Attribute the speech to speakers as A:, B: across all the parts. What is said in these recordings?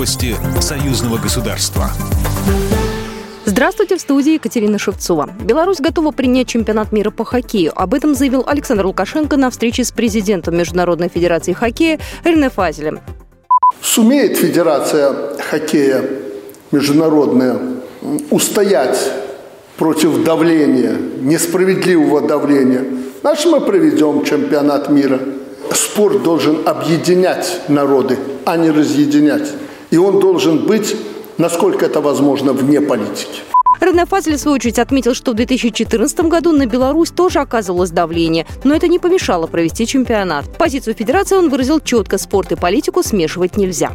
A: Новости союзного государства.
B: Здравствуйте, в студии Екатерина Шевцова. Беларусь готова принять чемпионат мира по хоккею. Об этом заявил Александр Лукашенко на встрече с президентом Международной федерации хоккея Рене Фазелем.
C: Сумеет Федерация хоккея международная устоять против давления, несправедливого давления, значит мы проведем чемпионат мира. Спорт должен объединять народы, а не разъединять. И он должен быть насколько это возможно вне политики.
B: Рене Фазель, в свою очередь, отметил, что в 2014 году на Беларусь тоже оказывалось давление, но это не помешало провести чемпионат. Позицию федерации он выразил четко – спорт и политику смешивать нельзя.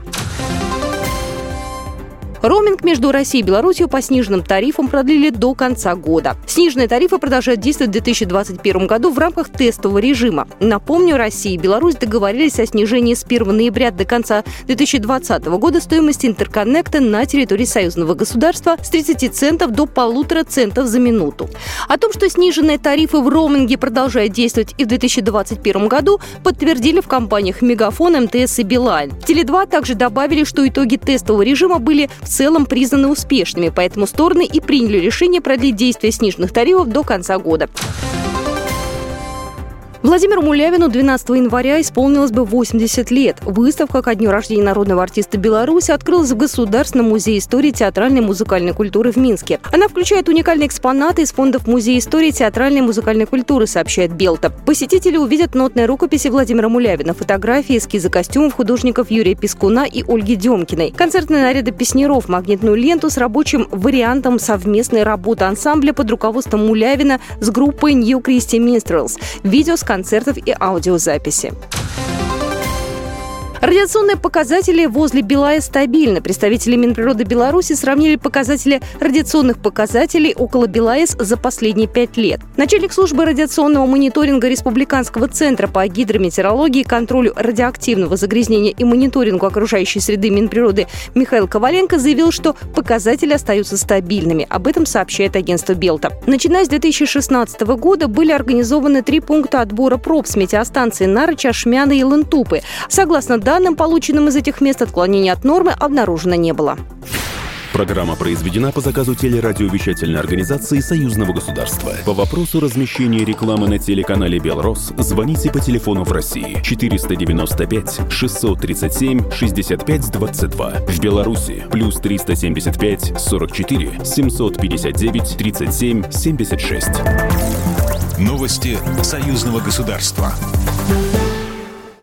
B: Роуминг между Россией и Беларусью по сниженным тарифам продлили до конца года. Сниженные тарифы продолжают действовать в 2021 году в рамках тестового режима. Напомню, Россия и Беларусь договорились о снижении с 1 ноября до конца 2020 года стоимости интерконнекта на территории союзного государства с 30 центов до полутора центов за минуту. О том, что сниженные тарифы в роуминге продолжают действовать и в 2021 году, подтвердили в компаниях Мегафон, МТС и Билайн. Теле2 также добавили, что итоги тестового режима были в целом признаны успешными, поэтому стороны и приняли решение продлить действие сниженных тарифов до конца года. Владимиру Мулявину 12 января исполнилось бы 80 лет. Выставка ко дню рождения народного артиста Беларуси открылась в Государственном музее истории театральной и музыкальной культуры в Минске. Она включает уникальные экспонаты из фондов Музея истории театральной и музыкальной культуры, сообщает Белта. Посетители увидят нотные рукописи Владимира Мулявина, фотографии, эскизы костюмов художников Юрия Пискуна и Ольги Демкиной, концертные наряды песнеров, магнитную ленту с рабочим вариантом совместной работы ансамбля под руководством Мулявина с группой New Christy Minstrels, видео с концертов и аудиозаписи. Радиационные показатели возле Белая стабильны. Представители Минприроды Беларуси сравнили показатели радиационных показателей около БелАЭС за последние пять лет. Начальник службы радиационного мониторинга Республиканского центра по гидрометеорологии, контролю радиоактивного загрязнения и мониторингу окружающей среды Минприроды Михаил Коваленко заявил, что показатели остаются стабильными. Об этом сообщает агентство Белта. Начиная с 2016 года были организованы три пункта отбора проб с метеостанции Нарыча, Шмяна и Лантупы. Согласно данным данным, полученным из этих мест, отклонения от нормы обнаружено не было.
A: Программа произведена по заказу телерадиовещательной организации Союзного государства. По вопросу размещения рекламы на телеканале «Белрос» звоните по телефону в России 495 637 65 22. В Беларуси плюс 375 44 759 37 76. Новости Союзного государства.